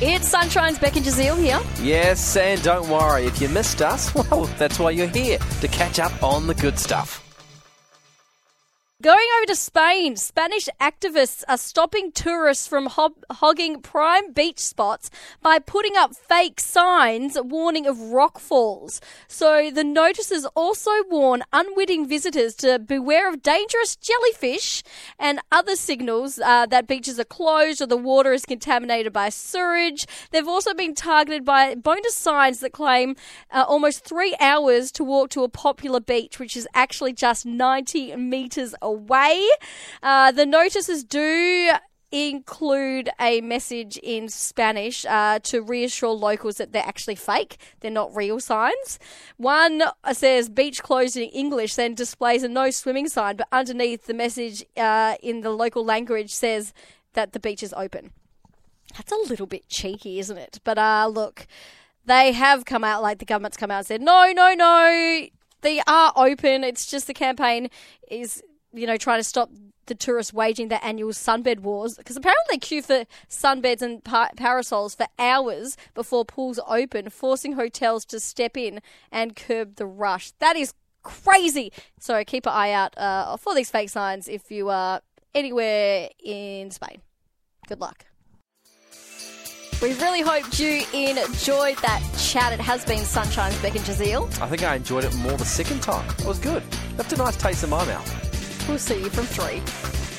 It's Sunshine's Beck and Jazeel here. Yes, and don't worry, if you missed us, well, that's why you're here, to catch up on the good stuff. Going over to Spain, Spanish activists are stopping tourists from hob- hogging prime beach spots by putting up fake signs warning of rock falls. So the notices also warn unwitting visitors to beware of dangerous jellyfish and other signals uh, that beaches are closed or the water is contaminated by sewage. They've also been targeted by bonus signs that claim uh, almost three hours to walk to a popular beach, which is actually just 90 meters away. Uh, the notices do include a message in Spanish uh, to reassure locals that they're actually fake. They're not real signs. One says beach closed in English, then displays a no swimming sign, but underneath the message uh, in the local language says that the beach is open. That's a little bit cheeky, isn't it? But uh, look, they have come out, like the government's come out and said, no, no, no, they are open. It's just the campaign is, you know, trying to stop the tourists waging their annual sunbed wars because apparently they queue for sunbeds and pa- parasols for hours before pools open, forcing hotels to step in and curb the rush. That is crazy. So keep an eye out uh, for these fake signs if you are anywhere in Spain. Good luck. We really hoped you enjoyed that chat. It has been Sunshine's Beck and Jazeel. I think I enjoyed it more the second time. It was good. Left a nice taste in my mouth. We'll see you from three.